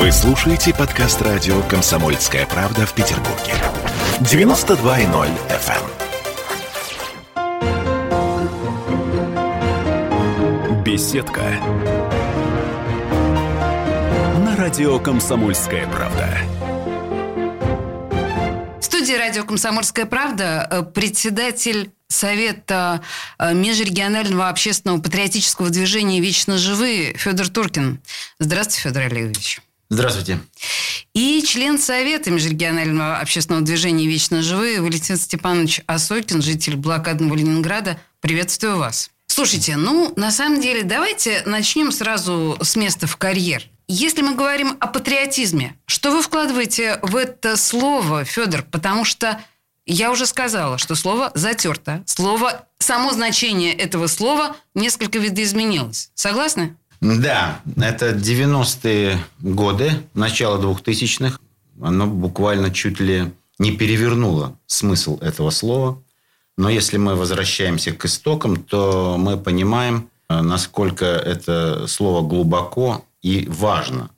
Вы слушаете подкаст радио «Комсомольская правда» в Петербурге. 92.0 FM. эм. Беседка. На радио «Комсомольская правда». Студии радио «Комсомольская правда» э, председатель Совета э, межрегионального общественного патриотического движения «Вечно живые» Федор Туркин. Здравствуйте, Федор Олегович. Здравствуйте. И член Совета межрегионального общественного движения «Вечно живые» Валентин Степанович Осокин, житель блокадного Ленинграда. Приветствую вас. Слушайте, ну, на самом деле, давайте начнем сразу с места в карьер. Если мы говорим о патриотизме, что вы вкладываете в это слово, Федор? Потому что я уже сказала, что слово затерто. Слово, само значение этого слова несколько видоизменилось. Согласны? Да, это 90-е годы, начало 2000-х. Оно буквально чуть ли не перевернуло смысл этого слова. Но если мы возвращаемся к истокам, то мы понимаем, э, насколько это слово глубоко и важно.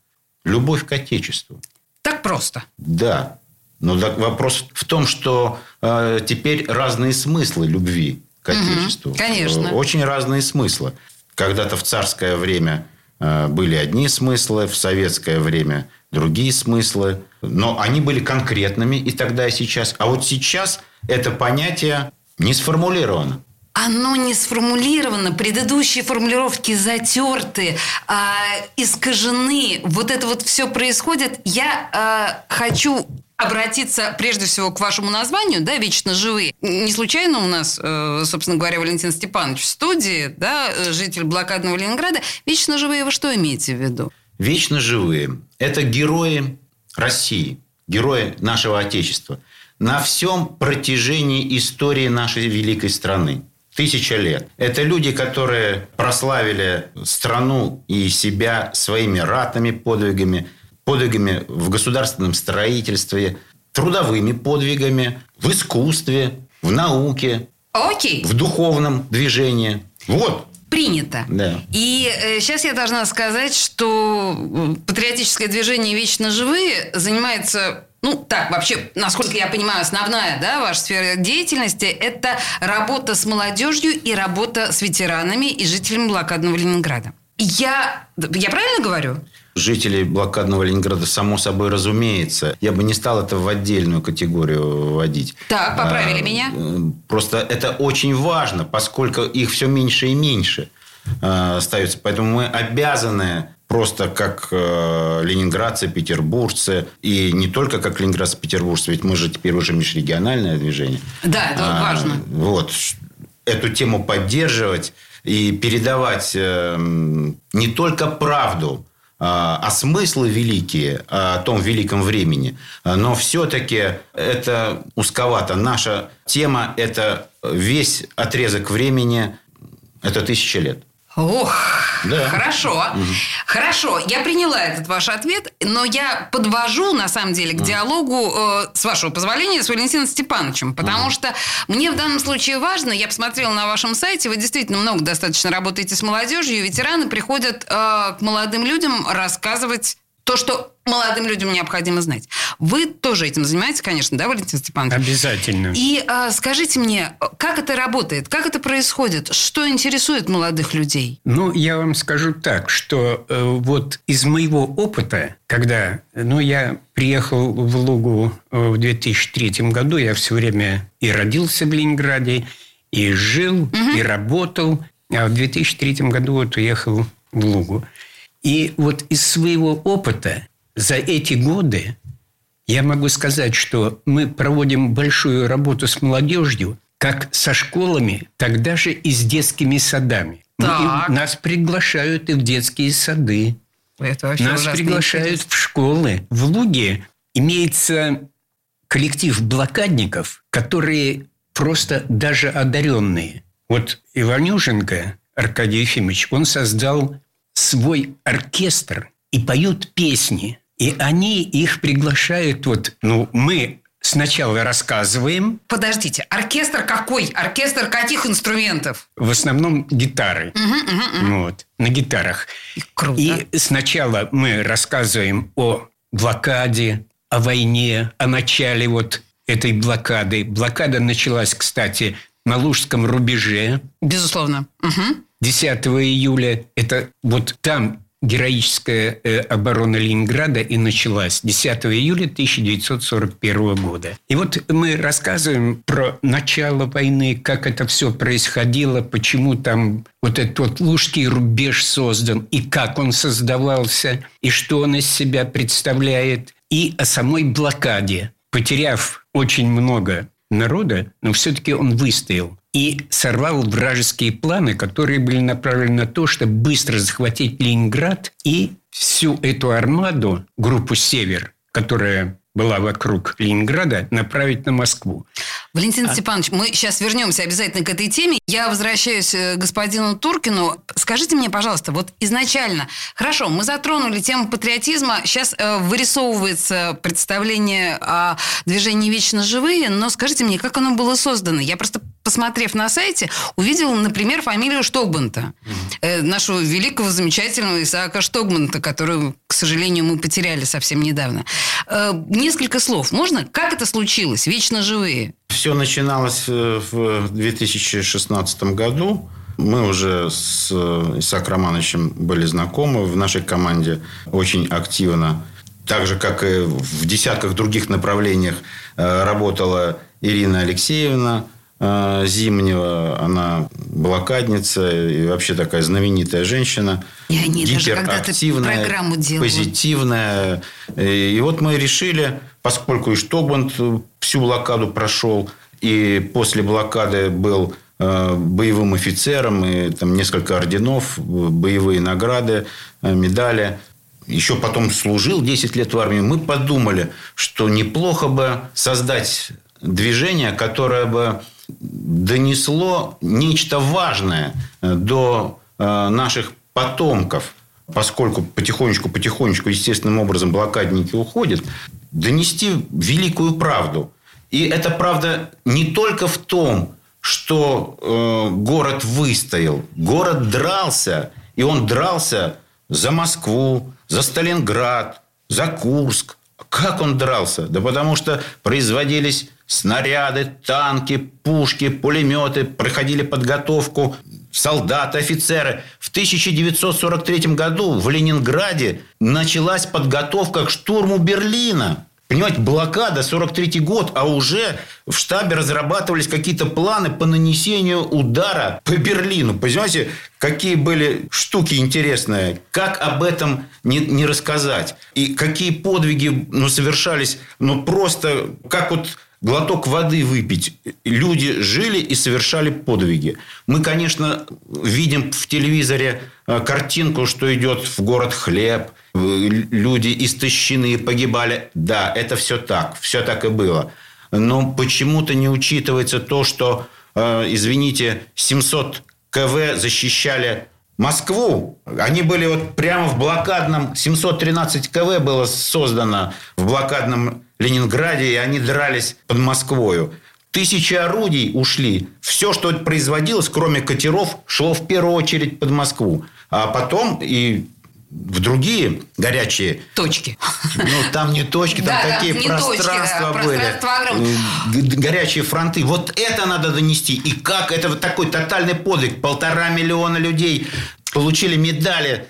Любовь к Отечеству. Так просто. Да. Но так вопрос в том, что э, теперь разные смыслы любви к Отечеству. Угу, конечно. Э, очень разные смыслы. Когда-то в царское время э, были одни смыслы, в советское время другие смыслы. Но они были конкретными и тогда, и сейчас. А вот сейчас это понятие не сформулировано оно не сформулировано, предыдущие формулировки затерты, э, искажены, вот это вот все происходит. Я э, хочу обратиться прежде всего к вашему названию, да, «Вечно живые». Не случайно у нас, э, собственно говоря, Валентин Степанович в студии, да, житель блокадного Ленинграда. «Вечно живые» вы что имеете в виду? «Вечно живые» – это герои России, герои нашего Отечества на всем протяжении истории нашей великой страны тысяча лет. Это люди, которые прославили страну и себя своими ратными подвигами, подвигами в государственном строительстве, трудовыми подвигами, в искусстве, в науке, Окей. в духовном движении. Вот принято. Да. И э, сейчас я должна сказать, что э, патриотическое движение «Вечно живые» занимается ну, так, вообще, насколько я понимаю, основная, да, ваша сфера деятельности – это работа с молодежью и работа с ветеранами и жителями блокадного Ленинграда. Я, я правильно говорю? Жителей блокадного Ленинграда, само собой, разумеется. Я бы не стал это в отдельную категорию вводить. Так, поправили а, меня. Просто это очень важно, поскольку их все меньше и меньше э, остается. Поэтому мы обязаны просто как э, ленинградцы, петербуржцы, и не только как ленинградцы, петербуржцы, ведь мы же теперь уже межрегиональное движение. Да, это а, важно. Вот. Эту тему поддерживать и передавать э, не только правду, а, а смыслы великие о том великом времени. Но все-таки это узковато. Наша тема – это весь отрезок времени, это тысяча лет. Ох, да. хорошо. Угу. Хорошо, я приняла этот ваш ответ, но я подвожу, на самом деле, к угу. диалогу, э, с вашего позволения, с Валентином Степановичем. Потому угу. что мне в данном случае важно, я посмотрела на вашем сайте, вы действительно много достаточно работаете с молодежью, ветераны приходят э, к молодым людям рассказывать то, что молодым людям необходимо знать. Вы тоже этим занимаетесь, конечно, да, Валентин Степанович? Обязательно. И а, скажите мне, как это работает, как это происходит, что интересует молодых людей? Ну, я вам скажу так, что э, вот из моего опыта, когда, ну, я приехал в Лугу э, в 2003 году, я все время и родился в Ленинграде, и жил, угу. и работал, а в 2003 году вот уехал в Лугу. И вот из своего опыта за эти годы я могу сказать, что мы проводим большую работу с молодежью, как со школами, так даже и с детскими садами. Так. И нас приглашают и в детские сады. Это вообще нас приглашают интересно. в школы. В Луге имеется коллектив блокадников, которые просто даже одаренные. Вот Иванюшенко, Аркадий Ефимович, он создал свой оркестр и поют песни. И они их приглашают, вот, ну, мы сначала рассказываем. Подождите, оркестр какой? Оркестр каких инструментов? В основном гитары. Угу, угу, угу. Вот, на гитарах. Круто. И сначала мы рассказываем о блокаде, о войне, о начале вот этой блокады. Блокада началась, кстати, на Лужском рубеже. Безусловно. Угу. 10 июля. Это вот там героическая э, оборона Ленинграда и началась 10 июля 1941 года. И вот мы рассказываем про начало войны, как это все происходило, почему там вот этот вот Лужский рубеж создан, и как он создавался, и что он из себя представляет, и о самой блокаде. Потеряв очень много народа, но все-таки он выстоял и сорвал вражеские планы, которые были направлены на то, чтобы быстро захватить Ленинград и всю эту армаду, группу «Север», которая была вокруг Ленинграда, направить на Москву. Валентин а... Степанович, мы сейчас вернемся обязательно к этой теме. Я возвращаюсь э, к господину Туркину. Скажите мне, пожалуйста, вот изначально, хорошо, мы затронули тему патриотизма, сейчас э, вырисовывается представление о движении «Вечно живые», но скажите мне, как оно было создано? Я просто посмотрев на сайте, увидела, например, фамилию Штогбанта, э, нашего великого, замечательного Исаака Штогбанта, которую, к сожалению, мы потеряли совсем недавно. Э, несколько слов. Можно? Как это случилось? Вечно живые. Все начиналось э, в 2016 году. Мы уже с Исааком Романовичем были знакомы в нашей команде очень активно. Так же, как и в десятках других направлениях работала Ирина Алексеевна – Зимнего. Она блокадница и вообще такая знаменитая женщина. И они гиперактивная, программу делают. позитивная. И вот мы решили, поскольку и Штогбанд всю блокаду прошел, и после блокады был э, боевым офицером, и там несколько орденов, боевые награды, э, медали. Еще потом служил 10 лет в армии. Мы подумали, что неплохо бы создать движение, которое бы донесло нечто важное э, до э, наших потомков, поскольку потихонечку-потихонечку естественным образом блокадники уходят, донести великую правду. И эта правда не только в том, что э, город выстоял, город дрался, и он дрался за Москву, за Сталинград, за Курск. Как он дрался? Да потому что производились снаряды, танки, пушки, пулеметы, проходили подготовку солдаты, офицеры. В 1943 году в Ленинграде началась подготовка к штурму Берлина. Понимаете, блокада, 43 год, а уже в штабе разрабатывались какие-то планы по нанесению удара по Берлину. Понимаете, какие были штуки интересные. Как об этом не, не рассказать? И какие подвиги ну, совершались, ну, просто как вот глоток воды выпить. Люди жили и совершали подвиги. Мы, конечно, видим в телевизоре э, картинку, что идет в город хлеб, люди истощены, погибали. Да, это все так, все так и было. Но почему-то не учитывается то, что, э, извините, 700 КВ защищали Москву. Они были вот прямо в блокадном... 713 КВ было создано в блокадном Ленинграде, и они дрались под Москвою. Тысячи орудий ушли. Все, что производилось, кроме катеров, шло в первую очередь под Москву. А потом и в другие горячие точки. Ну, там не точки, там да, такие пространства точки, да, были. Горячие фронты. Вот это надо донести. И как это вот такой тотальный подвиг. Полтора миллиона людей получили медали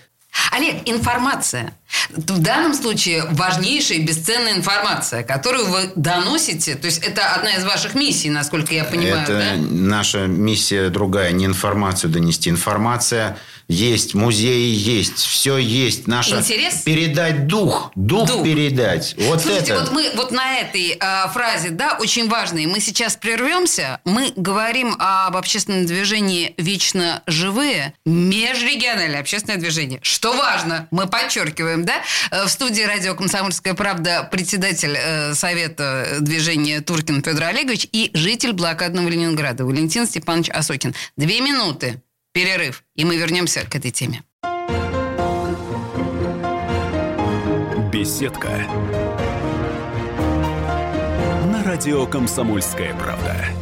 Олег, информация. В данном случае важнейшая и бесценная информация, которую вы доносите. То есть это одна из ваших миссий, насколько я понимаю. Это да? наша миссия другая. Не информацию донести. Информация есть, музеи есть, все есть. Наша Интерес? передать дух, дух, дух. передать. Вот Слушайте, это. вот мы вот на этой э, фразе, да, очень важной. Мы сейчас прервемся. Мы говорим об общественном движении "Вечно живые", межрегиональное общественное движение. Что важно, мы подчеркиваем, да? Э, в студии радио "Комсомольская правда" председатель э, совета движения Туркин Федор Олегович и житель блокадного Ленинграда Валентин Степанович Осокин. Две минуты перерыв, и мы вернемся к этой теме. Беседка. На радио «Комсомольская правда».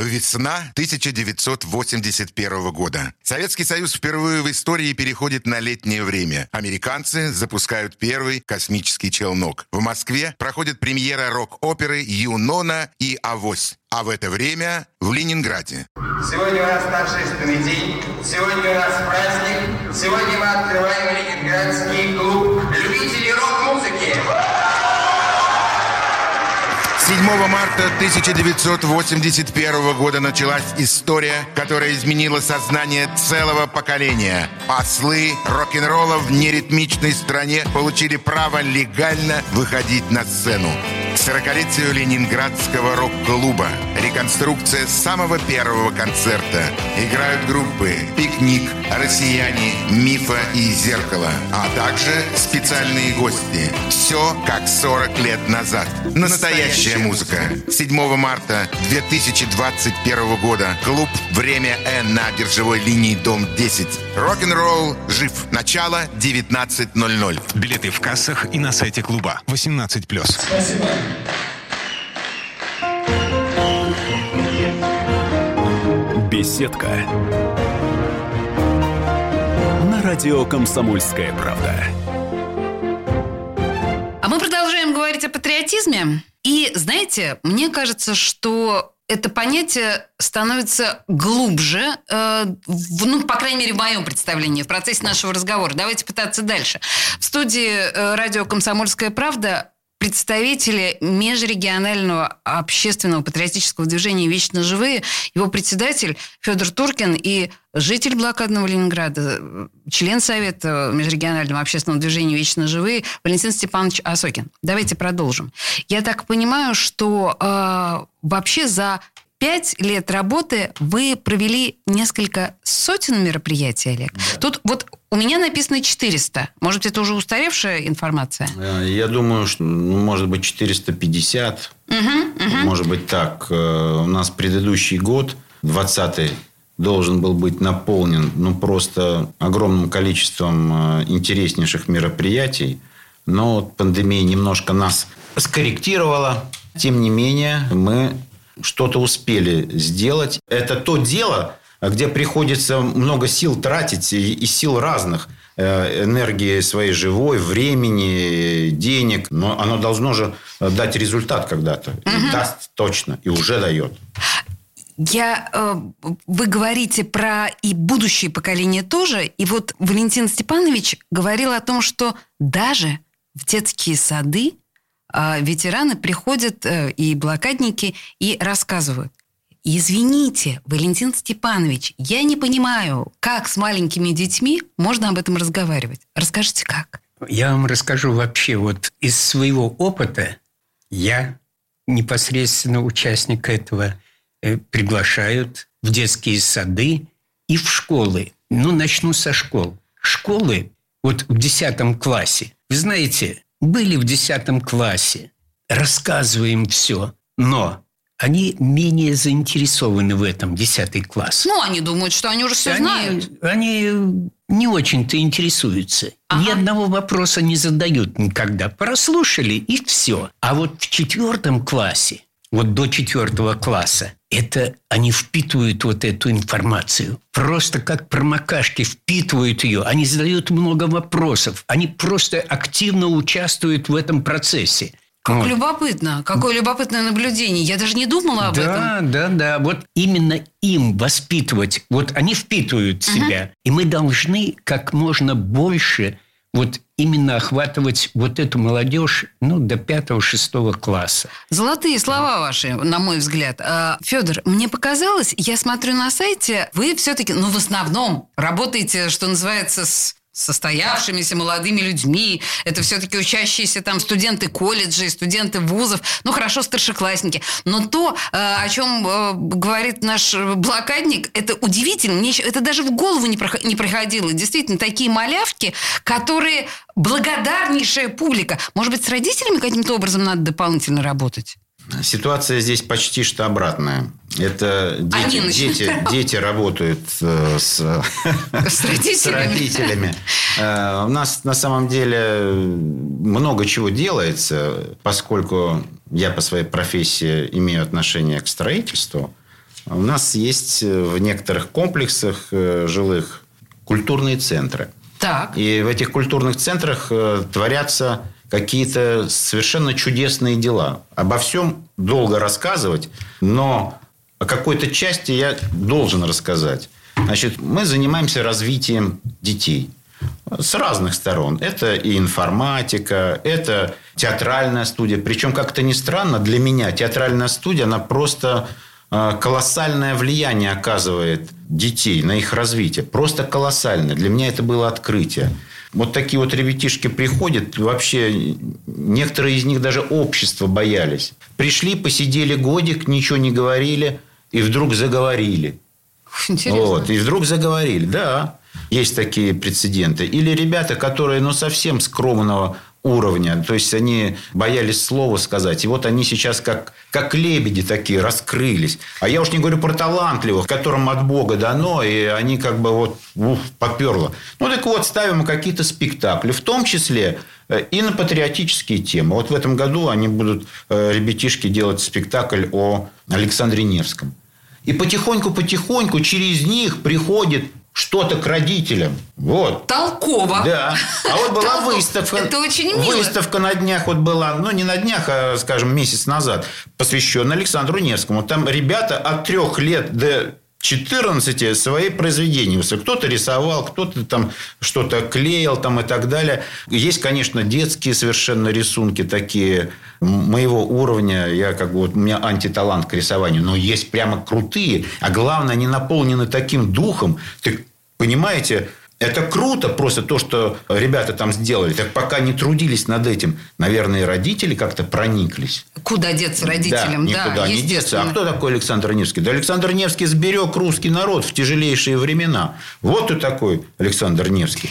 Весна 1981 года. Советский Союз впервые в истории переходит на летнее время. Американцы запускают первый космический челнок. В Москве проходит премьера рок-оперы «Юнона» и «Авось». А в это время в Ленинграде. Сегодня у нас торжественный день, сегодня у нас праздник, сегодня мы открываем Ленинградский клуб любителей рок-музыки. 7 марта 1981 года началась история, которая изменила сознание целого поколения. Послы рок-н-ролла в неритмичной стране получили право легально выходить на сцену. К 40-летию Ленинградского рок-клуба. Реконструкция самого первого концерта. Играют группы «Пикник», «Россияне», «Мифа» и «Зеркало». А также специальные гости. Все как 40 лет назад. Настоящая музыка. 7 марта 2021 года. Клуб «Время Н» на биржевой линии Дом 10. Рок-н-ролл жив. Начало 19.00. Билеты в кассах и на сайте клуба. 18+. Спасибо. Беседка. На радио «Комсомольская правда». А мы продолжаем говорить о патриотизме. И, знаете, мне кажется, что это понятие становится глубже, э, в- ну, по крайней мере, в моем представлении, в процессе нашего разговора. Давайте пытаться дальше. В студии э, радио «Комсомольская правда» представители межрегионального общественного патриотического движения «Вечно живые», его председатель Федор Туркин и житель блокадного Ленинграда, член Совета межрегионального общественного движения «Вечно живые» Валентин Степанович Осокин. Давайте продолжим. Я так понимаю, что э, вообще за пять лет работы вы провели несколько сотен мероприятий, Олег. Тут вот у меня написано 400. Может, это уже устаревшая информация? Э, Я думаю, что, ну, может быть, 450. Может быть, так. Э, У нас предыдущий год, 20 должен был быть наполнен ну, просто огромным количеством э, интереснейших мероприятий. Но пандемия немножко нас скорректировала. Тем не менее, мы что-то успели сделать. Это то дело, где приходится много сил тратить и, и сил разных э, энергии своей живой, времени, денег. Но оно должно же дать результат когда-то. И даст точно. И уже дает. Я, э, вы говорите про и будущее поколение тоже. И вот Валентин Степанович говорил о том, что даже в детские сады э, ветераны приходят э, и блокадники и рассказывают. Извините, Валентин Степанович, я не понимаю, как с маленькими детьми можно об этом разговаривать. Расскажите, как? Я вам расскажу вообще вот из своего опыта. Я непосредственно участник этого э, приглашают в детские сады и в школы. Ну, начну со школ. Школы вот в 10 классе. Вы знаете, были в 10 классе, рассказываем все, но они менее заинтересованы в этом 10 класс. Ну, они думают, что они уже все Они- знают. Они не очень-то интересуются. Ни Ага. одного вопроса не задают никогда. Прослушали и все. А вот в четвертом классе, вот до четвертого класса, это они впитывают вот эту информацию. Просто как промокашки впитывают ее. Они задают много вопросов. Они просто активно участвуют в этом процессе. Как Вот. любопытно. Какое любопытное наблюдение. Я даже не думала об этом. Да, да, да. Вот именно им воспитывать. Вот они впитывают себя. И мы должны как можно больше вот именно охватывать вот эту молодежь ну, до пятого-шестого класса. Золотые слова ваши, на мой взгляд. А, Федор, мне показалось, я смотрю на сайте, вы все-таки, ну, в основном работаете, что называется, с состоявшимися молодыми людьми. Это все-таки учащиеся там студенты колледжей, студенты вузов, ну, хорошо, старшеклассники. Но то, э, о чем э, говорит наш блокадник, это удивительно. Мне это даже в голову не не приходило. Действительно, такие малявки, которые благодарнейшая публика. Может быть, с родителями каким-то образом надо дополнительно работать? Ситуация здесь почти что обратная. Это дети, Они дети, дети работают э, с, С родителями. с родителями. Э, У нас на самом деле много чего делается, поскольку я по своей профессии имею отношение к строительству. У нас есть в некоторых комплексах э, жилых культурные центры. Так. И в этих культурных центрах творятся какие-то совершенно чудесные дела. Обо всем долго рассказывать, но о какой-то части я должен рассказать. Значит, мы занимаемся развитием детей с разных сторон. Это и информатика, это театральная студия. Причем, как-то ни странно, для меня театральная студия, она просто э, колоссальное влияние оказывает детей на их развитие. Просто колоссальное. Для меня это было открытие. Вот такие вот ребятишки приходят, вообще некоторые из них даже общество боялись. Пришли, посидели годик, ничего не говорили, и вдруг заговорили. Интересно. Вот, и вдруг заговорили. Да, есть такие прецеденты. Или ребята, которые ну, совсем скромного уровня. То есть, они боялись слова сказать. И вот они сейчас как, как лебеди такие раскрылись. А я уж не говорю про талантливых, которым от Бога дано, и они как бы вот уф, поперло. Ну, так вот, ставим какие-то спектакли. В том числе э, и на патриотические темы. Вот в этом году они будут, э, ребятишки, делать спектакль о Александре Невском. И потихоньку-потихоньку через них приходит что-то к родителям. Вот. Толково. Да. А вот была Толково. выставка. Это очень мило. Выставка на днях вот была, ну, не на днях, а, скажем, месяц назад, посвященная Александру Невскому. Там ребята от трех лет до 14 свои произведения. Кто-то рисовал, кто-то там что-то клеил там и так далее. Есть, конечно, детские совершенно рисунки такие моего уровня. Я как бы вот у меня антиталант к рисованию, но есть прямо крутые, а главное, они наполнены таким духом. Ты понимаете, это круто просто то, что ребята там сделали. Так пока не трудились над этим, наверное, родители как-то прониклись. Куда деться родителям? Да, Да, никуда не деться. А кто такой Александр Невский? Да Александр Невский сберег русский народ в тяжелейшие времена. Вот кто такой Александр Невский.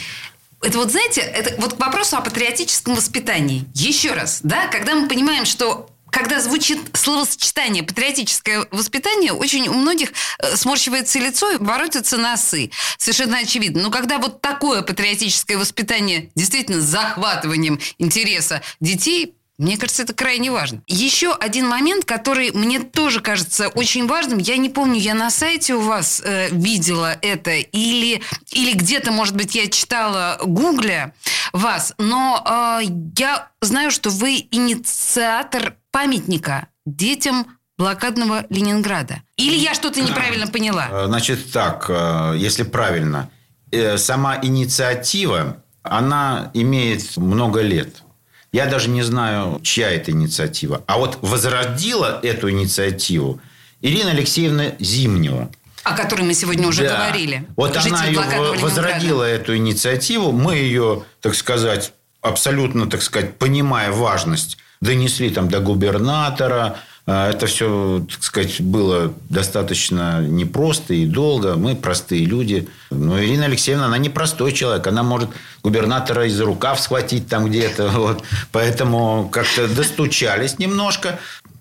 Это вот, знаете, это вот к вопросу о патриотическом воспитании. Еще раз, да, когда мы понимаем, что когда звучит словосочетание «патриотическое воспитание», очень у многих э, сморщивается лицо и воротятся носы. Совершенно очевидно. Но когда вот такое патриотическое воспитание действительно с захватыванием интереса детей, мне кажется, это крайне важно. Еще один момент, который мне тоже кажется очень важным. Я не помню, я на сайте у вас э, видела это или, или где-то, может быть, я читала, гугля вас, но э, я знаю, что вы инициатор памятника детям блокадного Ленинграда. Или я что-то неправильно поняла? Э, Значит так, э, если правильно, э, сама инициатива, она имеет много лет. Я даже не знаю, чья это инициатива. А вот возродила эту инициативу Ирина Алексеевна Зимнева. О которой мы сегодня уже Да. говорили. Вот Житель она ее возродила, Ленинграда. эту инициативу. Мы ее, так сказать, абсолютно, так сказать, понимая важность, донесли там до губернатора. А, Это все, так сказать, было достаточно непросто и долго. Мы простые люди. Но Ирина Алексеевна, она не простой человек. Она может губернатора из рукав схватить там где-то. Вот. Поэтому как-то достучались немножко.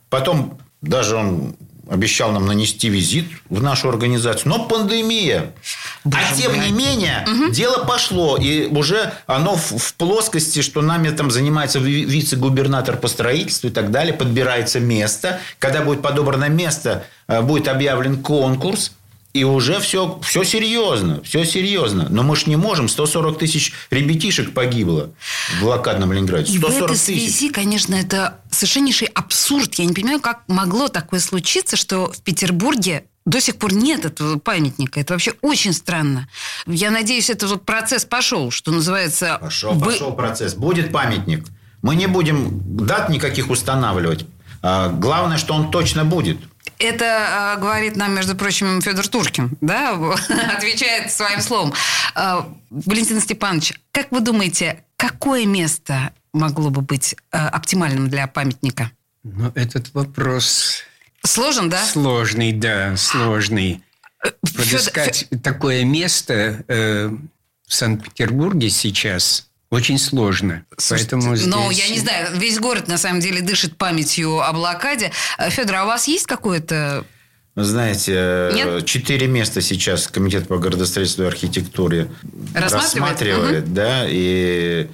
Потом даже он обещал нам нанести визит в нашу организацию. Но пандемия. а тем не менее, дело пошло. И уже оно в, в плоскости, что нами там занимается ви- вице-губернатор по строительству и так далее. Подбирается место. Когда будет подобрано место, э, будет объявлен конкурс. И уже все, все серьезно, все серьезно. Но мы ж не можем. 140 тысяч ребятишек погибло в блокадном Ленинграде. И в 140 этой тысяч. связи, конечно, это совершеннейший абсурд. Я не понимаю, как могло такое случиться, что в Петербурге до сих пор нет этого памятника. Это вообще очень странно. Я надеюсь, этот вот процесс пошел, что называется... Пошел, вы- пошел процесс. Будет памятник. Мы не будем дат никаких устанавливать. А, Главное, что он точно будет. Это э, говорит нам, между прочим, Федор Туркин, да, отвечает своим словом. Э, Валентин Степанович, как вы думаете, какое место могло бы быть э, оптимальным для памятника? Но этот вопрос Сложен, да? сложный, да, сложный. Подыскать такое место э, в Санкт-Петербурге сейчас очень сложно. Слушайте, Поэтому здесь... Но я не знаю, весь город на самом деле дышит памятью о блокаде. Э, Федор, а у вас есть какое-то Вы знаете, э, четыре места сейчас Комитет по градостроительству и архитектуре Рассматривает? рассматривает, да, и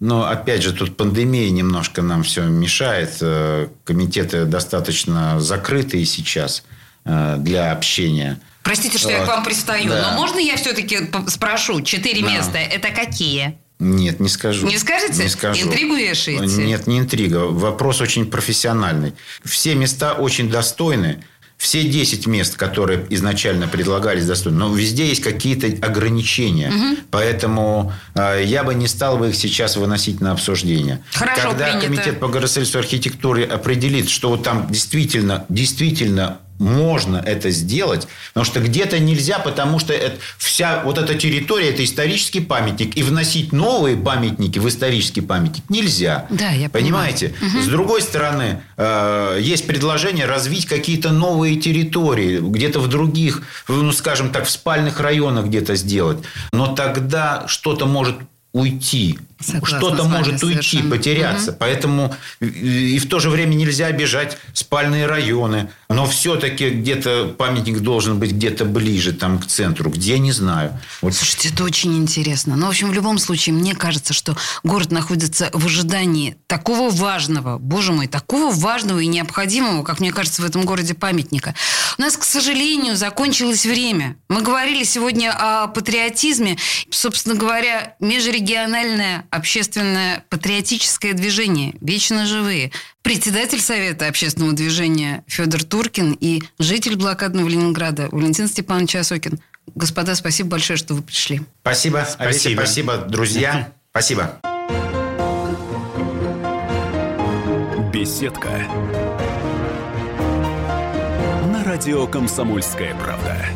но опять же, тут пандемия немножко нам все мешает. Э, Комитеты достаточно закрытые сейчас для общения. Простите, что я к вам пристаю, Да. но можно я все-таки спрошу? Четыре Да. места. Это какие? Нет, не скажу. Не скажете? Не скажу. Интригу вешаете? Нет, не интрига. Вопрос очень профессиональный. Все места очень достойны. Все 10 мест, которые изначально предлагались, достойны. Но везде есть какие-то ограничения. Поэтому э, я бы не стал бы их сейчас выносить на обсуждение. Хорошо, Когда принято. Комитет по градостроительству и архитектуре определит, что вот там действительно, действительно можно это сделать, потому что где-то нельзя, потому что это, вся вот эта территория это исторический памятник, и вносить новые памятники в исторический памятник нельзя. Да, я понимаю. Понимаете? С другой стороны, э, есть предложение развить какие-то новые территории, где-то в других, ну, скажем так, в спальных районах где-то сделать. Но тогда что-то может уйти. Что-то может уйти, совершенно. потеряться. Поэтому и- в то же время нельзя обижать спальные районы. Но все-таки где-то памятник должен быть где-то ближе там, к центру. Где, не знаю. Вот Слушайте, это очень интересно. Но, в общем, в любом случае, мне кажется, что город находится в ожидании такого важного, боже мой, такого важного и необходимого, как мне кажется, в этом городе памятника. У нас, к сожалению, закончилось время. Мы говорили сегодня о патриотизме. Собственно говоря, межрегиональное общественное патриотическое движение «Вечно живые». Председатель Совета общественного движения Федор Туркин и житель блокадного Ленинграда Валентин Степанович Осокин. Господа, спасибо большое, что вы пришли. Спасибо, Олеся, Спасибо. спасибо, друзья. Спасибо. Беседка. На радио «Комсомольская правда».